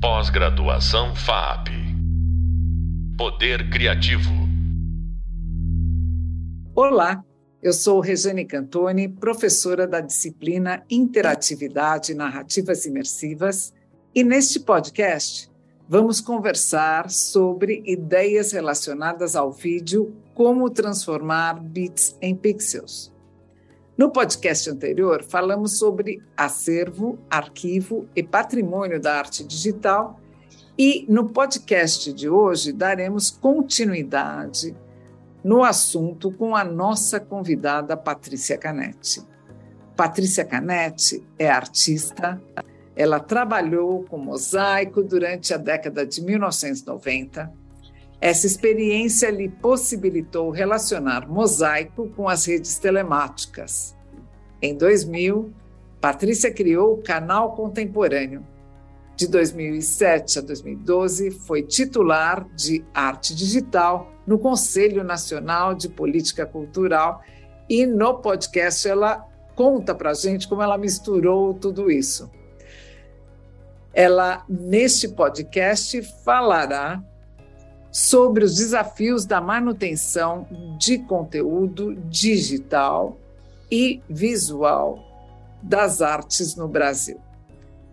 Pós-graduação FAP. Poder Criativo. Olá, eu sou Regiane Cantoni, professora da disciplina Interatividade e Narrativas Imersivas, e neste podcast vamos conversar sobre ideias relacionadas ao vídeo, como transformar bits em pixels. No podcast anterior, falamos sobre acervo, arquivo e patrimônio da arte digital, e no podcast de hoje daremos continuidade no assunto com a nossa convidada Patrícia Canetti. Patrícia Canetti é artista, ela trabalhou com mosaico durante a década de 1990 essa experiência lhe possibilitou relacionar mosaico com as redes telemáticas. Em 2000, Patrícia criou o Canal Contemporâneo. De 2007 a 2012, foi titular de Arte Digital no Conselho Nacional de Política Cultural e no podcast ela conta para gente como ela misturou tudo isso. Ela, neste podcast, falará sobre os desafios da manutenção de conteúdo digital e visual das artes no Brasil.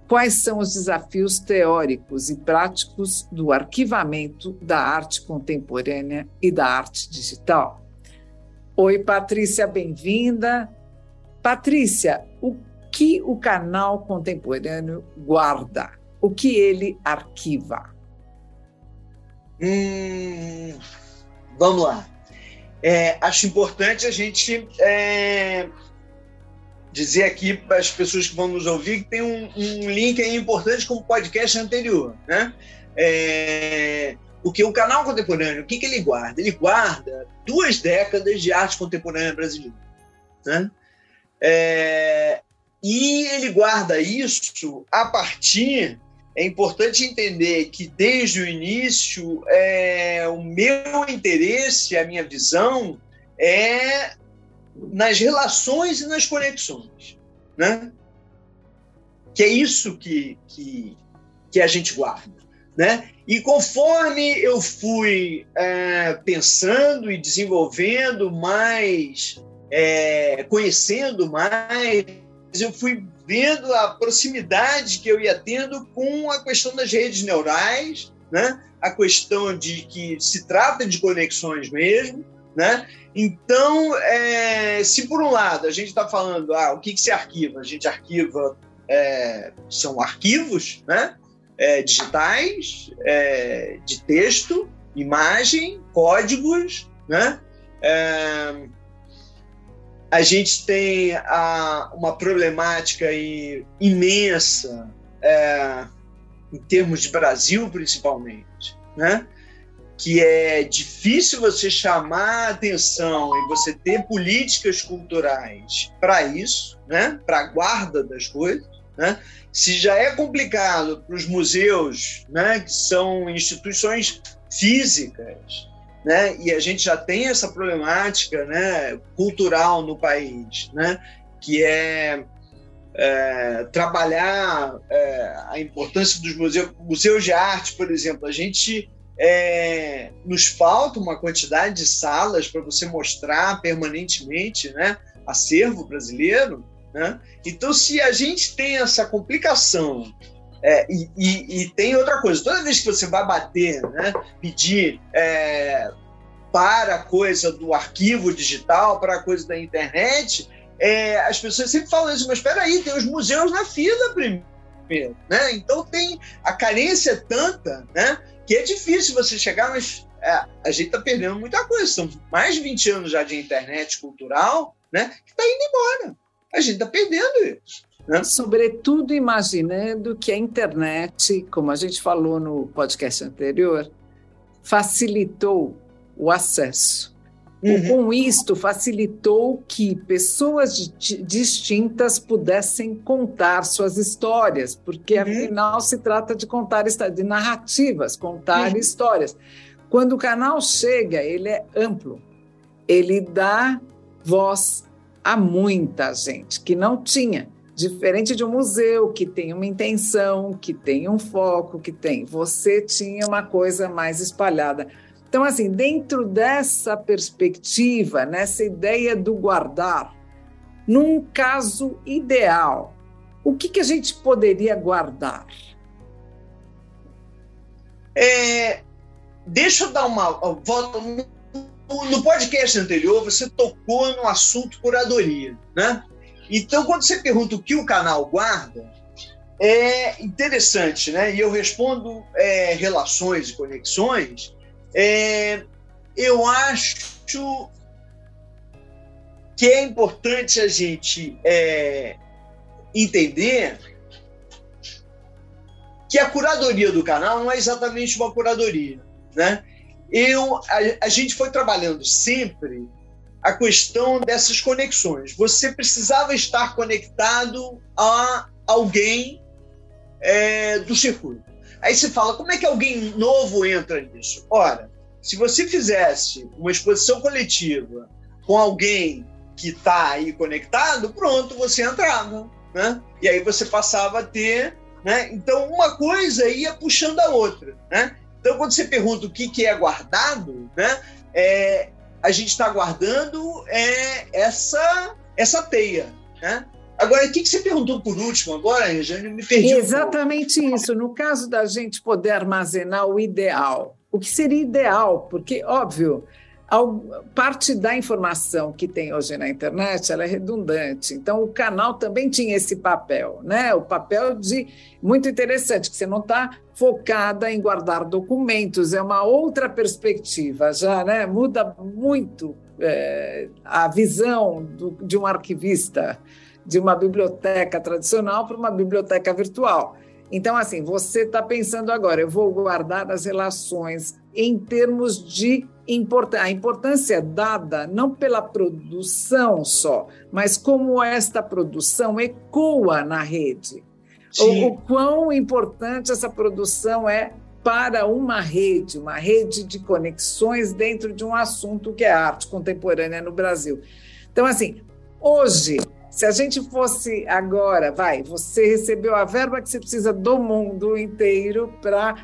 Quais são os desafios teóricos e práticos do arquivamento da arte contemporânea e da arte digital? Oi, Patrícia, bem-vinda. Patrícia, o que o canal contemporâneo guarda? O que ele arquiva? Hum, vamos lá. É, acho importante a gente é, dizer aqui para as pessoas que vão nos ouvir que tem um, um link aí importante com o podcast anterior, né? É, porque o canal contemporâneo, o que, que ele guarda? Ele guarda duas décadas de arte contemporânea brasileira, né? É, e ele guarda isso a partir é importante entender que desde o início é, o meu interesse, a minha visão é nas relações e nas conexões, né? Que é isso que, que, que a gente guarda, né? E conforme eu fui é, pensando e desenvolvendo mais, é, conhecendo mais, eu fui vendo a proximidade que eu ia tendo com a questão das redes neurais, né? a questão de que se trata de conexões mesmo. Né? Então, é, se por um lado a gente está falando ah, o que, que se arquiva, a gente arquiva é, são arquivos né? É, digitais, é, de texto, imagem, códigos, né? A gente tem a, uma problemática aí imensa é, em termos de Brasil, principalmente, né? que é difícil você chamar atenção e você ter políticas culturais para isso, né? para a guarda das coisas. Né? Se já é complicado para os museus, né? que são instituições físicas, né? E a gente já tem essa problemática, né, cultural no país, né, que é, é trabalhar é, a importância dos museus, museus de arte, por exemplo. A gente é, nos falta uma quantidade de salas para você mostrar permanentemente, né, acervo brasileiro, né? Então, se a gente tem essa complicação é, e, e, e, tem outra coisa, toda vez que você vai bater, né, pedir é, para a coisa do arquivo digital, para a coisa da internet, é, as pessoas sempre falam isso, mas espera aí, tem os museus na fila primeiro, né? Então tem a carência é tanta, né, que é difícil você chegar, mas é, a gente está perdendo muita coisa. São mais de 20 anos já de internet cultural, né, que está indo embora. A gente está perdendo isso. Né? Sobretudo imaginando que a internet, como a gente falou no podcast anterior, facilitou o acesso. Uhum. Com isto, facilitou que pessoas distintas pudessem contar suas histórias, porque uhum. afinal se trata de contar de narrativas, contar uhum. histórias. Quando o canal chega, ele é amplo, ele dá voz a muita gente que não tinha Diferente de um museu que tem uma intenção, que tem um foco, que tem. Você tinha uma coisa mais espalhada. Então, assim, dentro dessa perspectiva, nessa ideia do guardar, num caso ideal, o que, que a gente poderia guardar? É, deixa eu dar uma volta. No podcast anterior, você tocou no assunto curadoria, né? Então, quando você pergunta o que o canal guarda, é interessante, né? E eu respondo é, relações e conexões. É, eu acho que é importante a gente é, entender que a curadoria do canal não é exatamente uma curadoria, né? Eu, a, a gente foi trabalhando sempre a questão dessas conexões. Você precisava estar conectado a alguém é, do circuito. Aí você fala, como é que alguém novo entra nisso? Ora, se você fizesse uma exposição coletiva com alguém que está aí conectado, pronto, você entrava. Né? E aí você passava a ter. Né? Então, uma coisa ia puxando a outra. Né? Então, quando você pergunta o que, que é guardado, né? É, a gente está guardando é essa, essa teia. Né? Agora, o que, que você perguntou por último agora, Regiane? Me perdi. Exatamente um isso. No caso da gente poder armazenar o ideal, o que seria ideal? Porque, óbvio, parte da informação que tem hoje na internet é redundante. Então, o canal também tinha esse papel, né? O papel de muito interessante, que você não está focada em guardar documentos, é uma outra perspectiva, já, né? Muda muito é, a visão do, de um arquivista de uma biblioteca tradicional para uma biblioteca virtual. Então, assim, você está pensando agora, eu vou guardar as relações em termos de importância, a importância dada não pela produção só, mas como esta produção ecoa na rede. O, o quão importante essa produção é para uma rede, uma rede de conexões dentro de um assunto que é arte contemporânea no Brasil. Então, assim, hoje, se a gente fosse agora, vai, você recebeu a verba que você precisa do mundo inteiro para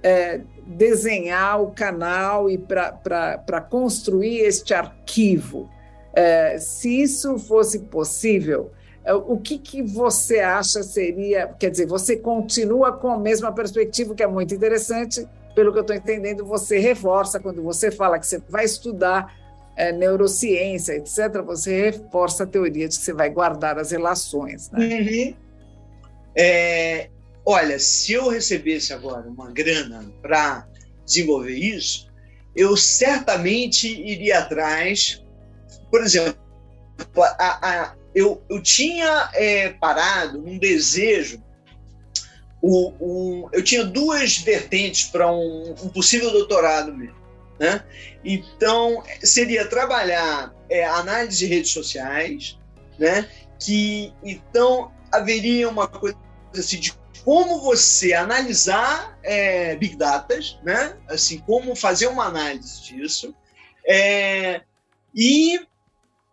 é, desenhar o canal e para construir este arquivo. É, se isso fosse possível, é, o que, que você acha seria? Quer dizer, você continua com a mesma perspectiva, que é muito interessante, pelo que eu estou entendendo, você reforça quando você fala que você vai estudar é, neurociência, etc., você reforça a teoria de que você vai guardar as relações. Né? Uhum. É, olha, se eu recebesse agora uma grana para desenvolver isso, eu certamente iria atrás. Por exemplo, a, a, eu, eu tinha é, parado num desejo. O, o, eu tinha duas vertentes para um, um, possível doutorado mesmo. Né? Então, seria trabalhar é, análise de redes sociais, né? que então haveria uma coisa assim, de como você analisar é, big data, né? Assim, como fazer uma análise disso. É, e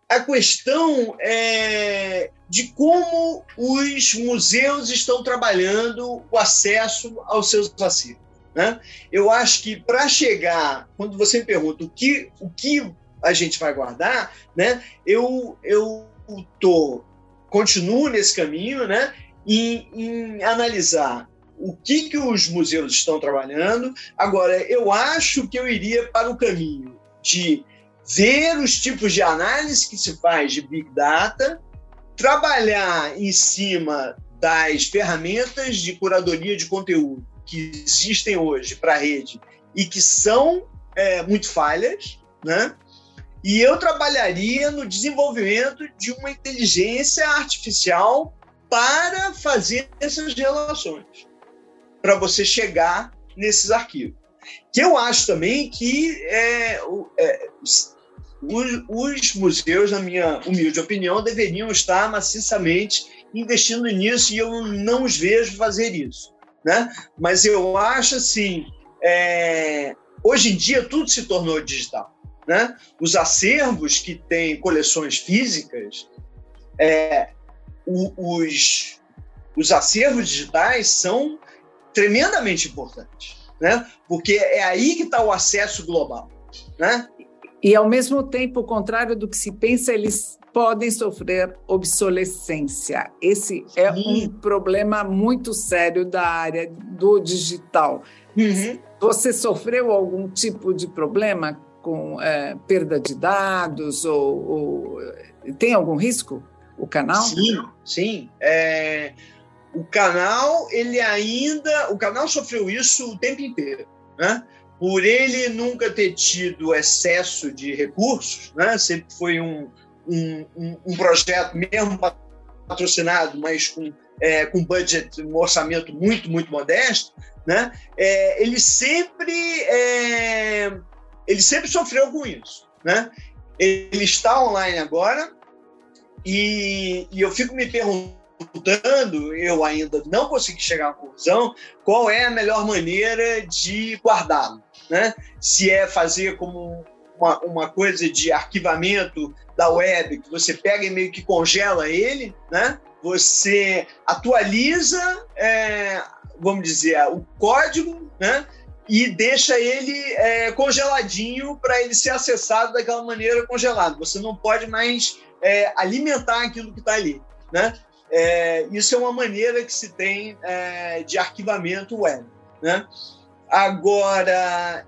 a questão é de como os museus estão trabalhando o acesso aos seus acervos. Né? Eu acho que para chegar, quando você me pergunta o que, o que a gente vai guardar, né? eu, eu tô, continuo nesse caminho, né? em, em analisar o que, que os museus estão trabalhando. Agora, eu acho que eu iria para o caminho de ver os tipos de análise que se faz de Big Data, trabalhar em cima das ferramentas de curadoria de conteúdo que existem hoje para a rede e que são é, muito falhas, né? E eu trabalharia no desenvolvimento de uma inteligência artificial para fazer essas relações, para você chegar nesses arquivos. Que eu acho também que é, é, os, os, museus, na minha humilde opinião, deveriam estar maciçamente investindo nisso e eu não os vejo fazer isso. Né? Mas eu acho assim, é, hoje em dia tudo se tornou digital. Né? Os acervos que têm coleções físicas, é, o, os, os acervos digitais são tremendamente importantes, né? porque é aí que está o acesso global. Né? E, ao mesmo tempo, o contrário do que se pensa, eles podem sofrer obsolescência. Esse é Sim. um problema muito sério da área do digital. Uhum. Você sofreu algum tipo de problema com é, perda de dados ou, ou, tem algum risco o canal? Sim, sim. É, o canal ele ainda o canal sofreu isso o tempo inteiro, né? Por ele nunca ter tido excesso de recursos, né? Sempre foi um, um, um projeto mesmo patrocinado, mas com, é, com budget, um orçamento muito, muito modesto, né? É, ele sempre é, ele sempre sofreu com isso, né? Ele está online agora e, e eu fico me perguntando, eu ainda não consegui chegar à conclusão, qual é a melhor maneira de guardá-lo, né? Se é fazer como uma, uma coisa de arquivamento da web, que você pega e meio que congela ele, né? Você atualiza, é, vamos dizer, o código, né? E deixa ele é, congeladinho para ele ser acessado daquela maneira congelado. Você não pode mais é, alimentar aquilo que está ali, né? É, isso é uma maneira que se tem é, de arquivamento web, né? Agora,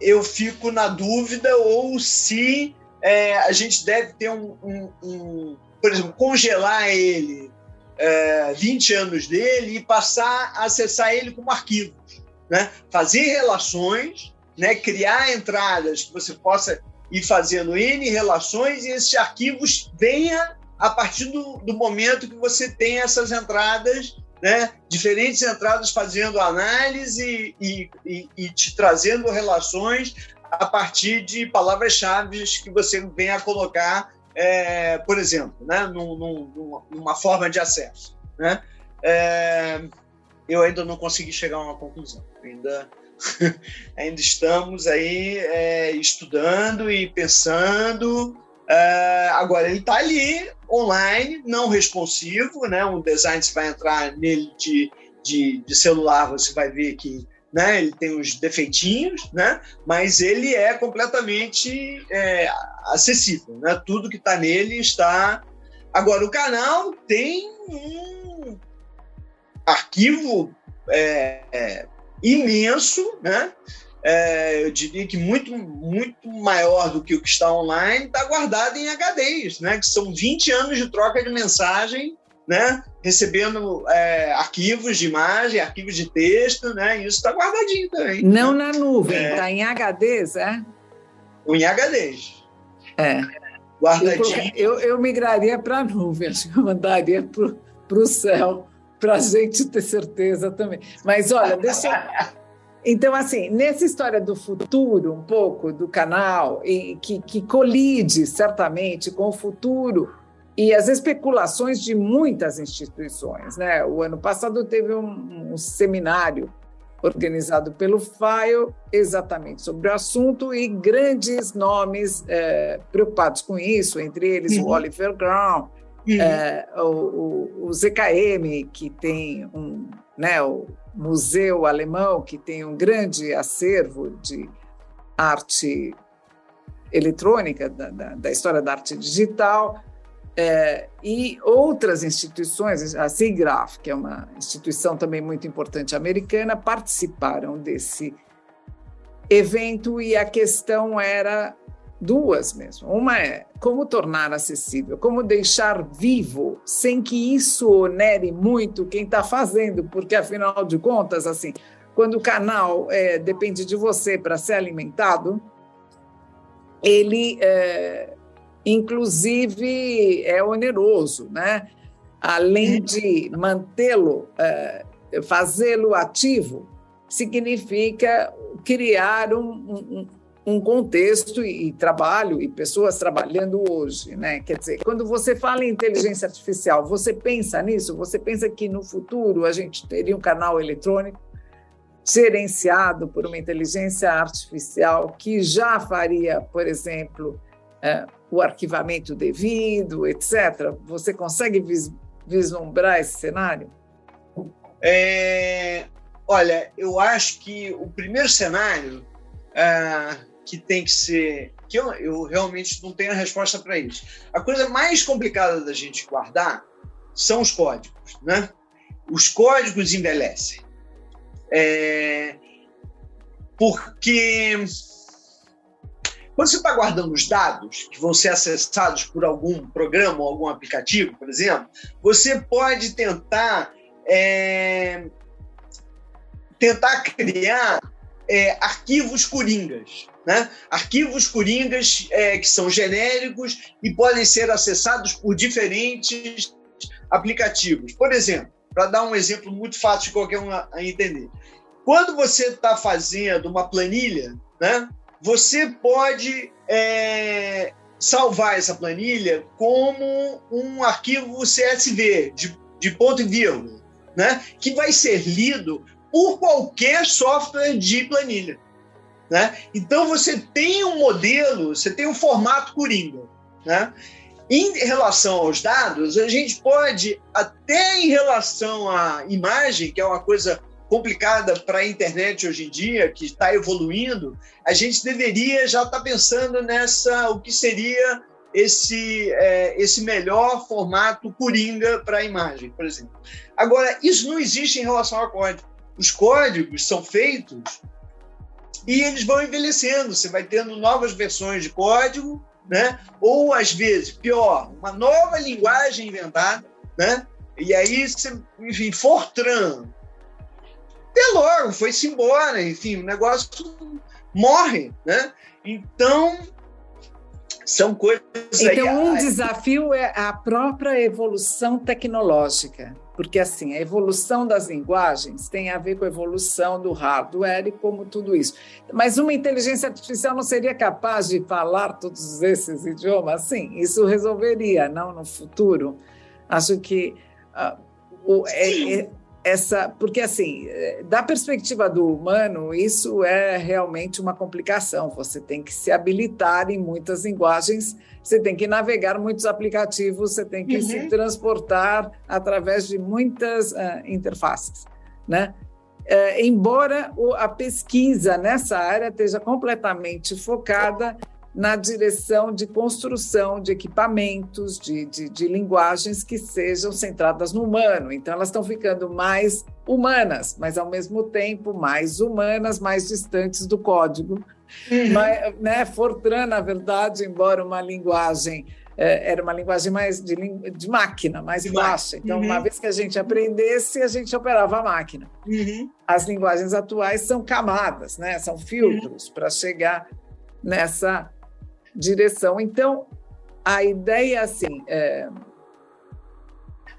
eu fico na dúvida ou se é, a gente deve ter um, um, um, por exemplo, congelar ele, é, 20 anos dele e passar a acessar ele como arquivos, né? Fazer relações, né? Criar entradas que você possa ir fazendo N relações e esses arquivos venha a partir do, do momento que você tem essas entradas né? diferentes entradas fazendo análise e, e, e te trazendo relações a partir de palavras-chave que você vem a colocar, é, por exemplo, né? Num, num, numa forma de acesso. Né? É, eu ainda não consegui chegar a uma conclusão. Ainda, ainda estamos aí é, estudando e pensando Uh, agora, ele está ali, online, não responsivo, né? um design, você vai entrar nele de, de, de, celular, você vai ver que né, ele tem uns defeitinhos, né? mas ele é completamente é, acessível. Né? Tudo que está nele está. Agora, o canal tem um arquivo é, é, imenso, né? É, eu diria que muito, muito maior do que o que está online, está guardado em HDs, né? que são 20 anos de troca de mensagem, né? recebendo é, arquivos de imagem, arquivos de texto, né? isso está guardadinho também. Não né? na nuvem, está é. em HDs, é? Em HDs. É. Guardadinho. Eu, eu, eu migraria para a nuvem, acho que eu mandaria para o céu, para a gente ter certeza também. Mas olha, deixa eu. Então, assim, nessa história do futuro, um pouco do canal, e que, que colide certamente com o futuro e as especulações de muitas instituições. Né? O ano passado teve um, um seminário organizado pelo FAIO exatamente sobre o assunto e grandes nomes é, preocupados com isso, entre eles uhum. o Oliver Brown, uhum. é, o, o, o ZKM, que tem um, né, o museu alemão que tem um grande acervo de arte eletrônica, da, da, da história da arte digital, é, e outras instituições, a SIGGRAPH, que é uma instituição também muito importante americana, participaram desse evento e a questão era duas mesmo. Uma é como tornar acessível, como deixar vivo, sem que isso onere muito quem está fazendo, porque afinal de contas, assim, quando o canal é, depende de você para ser alimentado, ele, é, inclusive, é oneroso, né? Além de mantê-lo, é, fazê-lo ativo, significa criar um, um um contexto e, trabalho e pessoas trabalhando hoje, né? Quer dizer, quando você fala em inteligência artificial, você pensa nisso? Você pensa que no futuro a gente teria um canal eletrônico gerenciado por uma inteligência artificial que já faria, por exemplo, é, o arquivamento devido, etc. Você consegue vislumbrar esse cenário? É, olha, eu acho que o primeiro cenário é, que tem que ser. que eu, eu realmente não tenho a resposta para isso. A coisa mais complicada da gente guardar são os códigos. Né? Os códigos envelhecem. É, porque quando você está guardando os dados que vão ser acessados por algum programa ou algum aplicativo, por exemplo, você pode tentar é, tentar criar é, arquivos coringas, né? Arquivos coringas é, que são genéricos e podem ser acessados por diferentes aplicativos. Por exemplo, para dar um exemplo muito fácil de qualquer um a entender, quando você está fazendo uma planilha, né? Você pode é, salvar essa planilha como um arquivo CSV de, de ponto e vírgula, né? Que vai ser lido por qualquer software de planilha. Né? Então você tem um modelo, você tem um formato Coringa. Né? Em relação aos dados, a gente pode, até em relação à imagem, que é uma coisa complicada para a internet hoje em dia, que está evoluindo, a gente deveria já estar tá pensando nessa, o que seria esse, é, esse melhor formato Coringa para a imagem, por exemplo. Agora, isso não existe em relação ao código os códigos são feitos e eles vão envelhecendo. Você vai tendo novas versões de código, né? Ou às vezes, pior, uma nova linguagem inventada, né? E aí, você, enfim, Fortran. logo foi-se embora, enfim, o negócio morre, né? Então, são coisas. Então, aí, um desafio é a própria evolução tecnológica porque assim, a evolução das linguagens tem a ver com a evolução do hardware e como tudo isso. Mas uma inteligência artificial não seria capaz de falar todos esses idiomas? Sim, isso resolveria, não no futuro. Acho que uh, o, é, é, essa, porque assim, da perspectiva do humano, isso é realmente uma complicação. Você tem que se habilitar em muitas linguagens, você tem que navegar muitos aplicativos, você tem que uhum. se transportar através de muitas uh, interfaces, né? Uh, embora a pesquisa nessa área esteja completamente focada na direção de construção de equipamentos, de, de, de, linguagens que sejam centradas no humano. Então, elas estão ficando mais humanas, mas ao mesmo tempo mais humanas, mais distantes do código. Uhum. Mas, né, Fortran, na verdade, embora uma linguagem é, era uma linguagem mais de, de máquina, mais de baixa. Então, uhum. uma vez que a gente aprendesse, a gente operava a máquina. Uhum. As linguagens atuais são camadas, né? são filtros para chegar nessa direção. Então, a ideia, assim, é,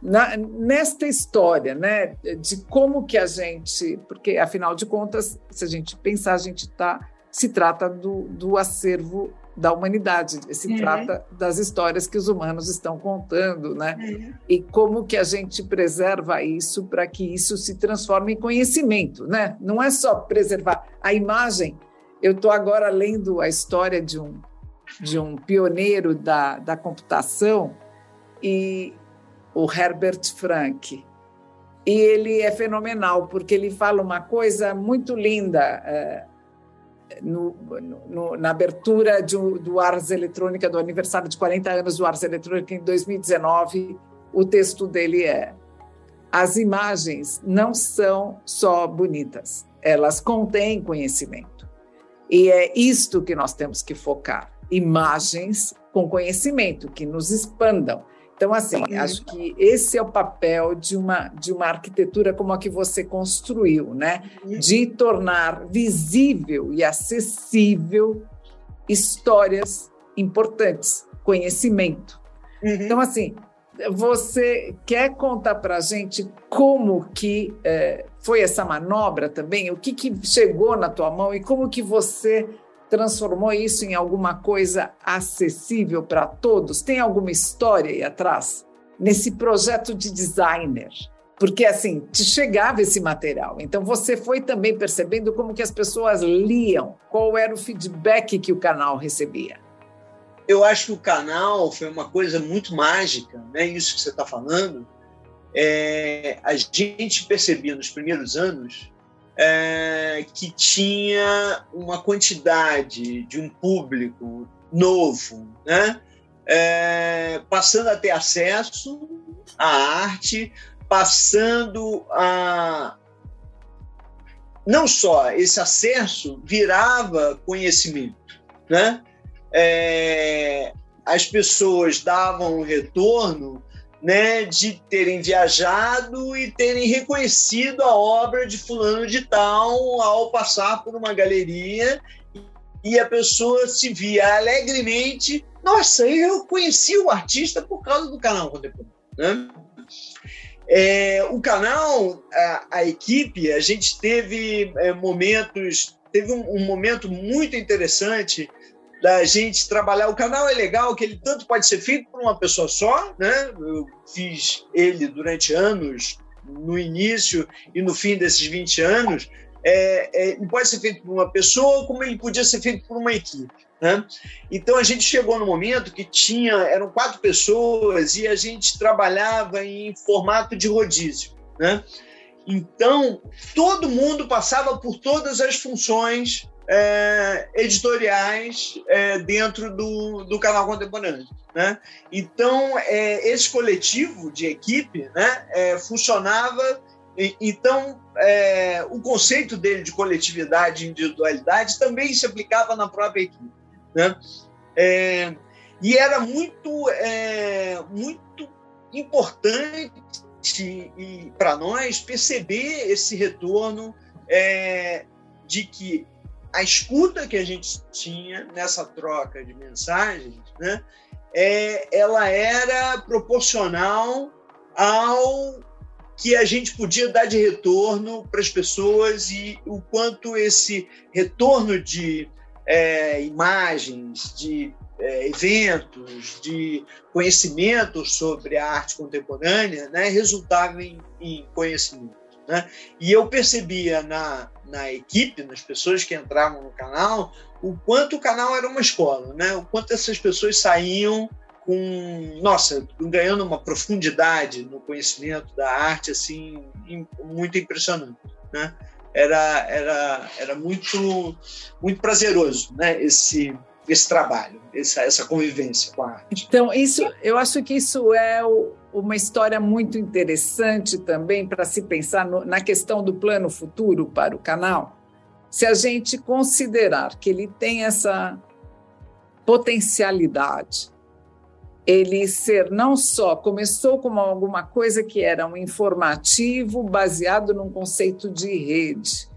na, nesta história, né, de como que a gente, porque afinal de contas, se a gente pensar, a gente tá, se trata do, do acervo da humanidade, se uhum. trata das histórias que os humanos estão contando, né? Uhum. E como que a gente preserva isso para que isso se transforme em conhecimento, né? Não é só preservar a imagem. Eu estou agora lendo a história de um de um pioneiro da, da computação, e o Herbert Frank. E ele é fenomenal, porque ele fala uma coisa muito linda é, no, no, na abertura de, do Ars Eletrônica, do aniversário de 40 anos do Ars Eletrônica, em 2019. O texto dele é: As imagens não são só bonitas, elas contêm conhecimento. E é isto que nós temos que focar imagens com conhecimento, que nos expandam. Então, assim, acho que esse é o papel de uma, de uma arquitetura como a que você construiu, né? Uhum. De tornar visível e acessível histórias importantes, conhecimento. Uhum. Então, assim, você quer contar para a gente como que é, foi essa manobra também? O que, que chegou na tua mão e como que você transformou isso em alguma coisa acessível para todos? Tem alguma história aí atrás? Nesse projeto de designer? Porque, assim, te chegava esse material. Então, você foi também percebendo como que as pessoas liam, qual era o feedback que o canal recebia. Eu acho que o canal foi uma coisa muito mágica, né? isso que você está falando, é, a gente percebia nos primeiros anos é, que tinha uma quantidade de um público novo, né? É, passando a ter acesso à arte, passando a. Não só esse acesso virava conhecimento, né? É, as pessoas davam um retorno né, de terem viajado e terem reconhecido a obra de fulano de tal ao passar por uma galeria e a pessoa se via alegremente, nossa, eu conheci o artista por causa do canal contemporâneo. Né? É, o canal, a, a, equipe, a gente teve é, momentos, teve um, um momento muito interessante da gente trabalhar. O canal é legal, que ele tanto pode ser feito por uma pessoa só, né? Eu fiz ele durante anos, no início e no fim desses 20 anos. É, é, pode ser feito por uma pessoa, como ele podia ser feito por uma equipe. Né? Então a gente chegou no momento que tinha eram quatro pessoas e a gente trabalhava em formato de rodízio. Né? Então todo mundo passava por todas as funções é, editoriais é, dentro do, do canal contemporâneo. Né? Então, é, esse coletivo de equipe né, é, funcionava. E, então, é, o conceito dele de coletividade e individualidade também se aplicava na própria equipe. Né? É, e era muito, muito importante para nós perceber esse retorno de que a escuta que a gente tinha nessa troca de mensagens, né, é, ela era proporcional ao que a gente podia dar de retorno para as pessoas e o quanto esse retorno de é, imagens, de é, eventos, de conhecimentos sobre a arte contemporânea, né, resultava em, em conhecimento. Né? E eu percebia na, na equipe, nas pessoas que entravam no canal, o quanto o canal era uma escola, né? o quanto essas pessoas saíam com, nossa, ganhando uma profundidade no conhecimento da arte assim muito impressionante, né? Era era era muito muito prazeroso, né? Esse esse trabalho, essa, essa convivência com a arte. Então isso, eu acho que isso é o, uma história muito interessante também para se pensar no, na questão do plano futuro para o canal. Se a gente considerar que ele tem essa potencialidade, ele ser não só começou como alguma coisa que era um informativo baseado num conceito de rede,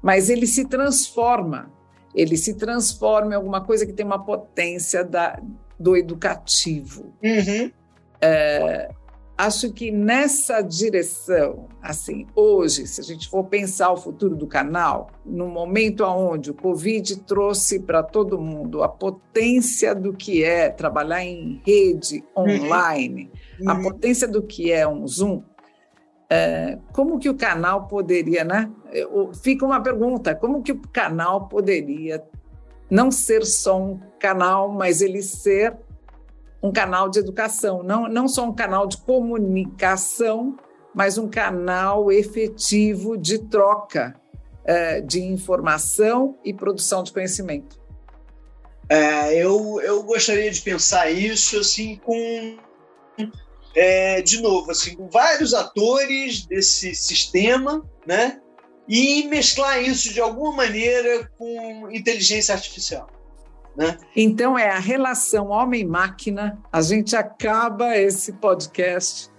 mas ele se transforma, ele se transforma em alguma coisa que tem uma potência da, do educativo. Uhum. É, acho que nessa direção, assim, hoje, se a gente for pensar o futuro do canal, no momento onde o Covid trouxe para todo mundo a potência do que é trabalhar em rede online, uhum. a potência do que é um Zoom, é, como que o canal poderia, né? Fica uma pergunta: como que o canal poderia não ser só um canal, mas ele ser um canal de educação, não, não só um canal de comunicação, mas um canal efetivo de troca é, de informação e produção de conhecimento. É, eu, eu gostaria de pensar isso assim com é, de novo assim com vários atores desse sistema, né? E mesclar isso de alguma maneira com inteligência artificial. Né? Então, é a relação homem-máquina. A gente acaba esse podcast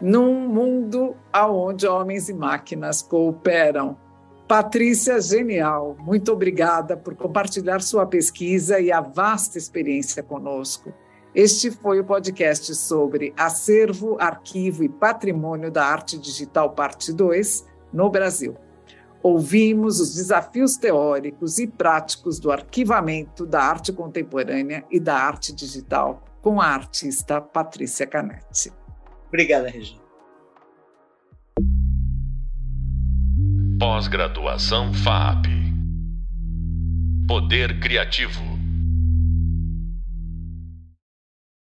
num mundo onde homens e máquinas cooperam. Patrícia, genial. Muito obrigada por compartilhar sua pesquisa e a vasta experiência conosco. Este foi o podcast sobre acervo, arquivo e patrimônio da arte digital, parte 2, no Brasil ouvimos os desafios teóricos e práticos do arquivamento da arte contemporânea e da arte digital com a artista Patrícia Canetti. Obrigada, Regina. Pós-graduação FAP. Poder Criativo.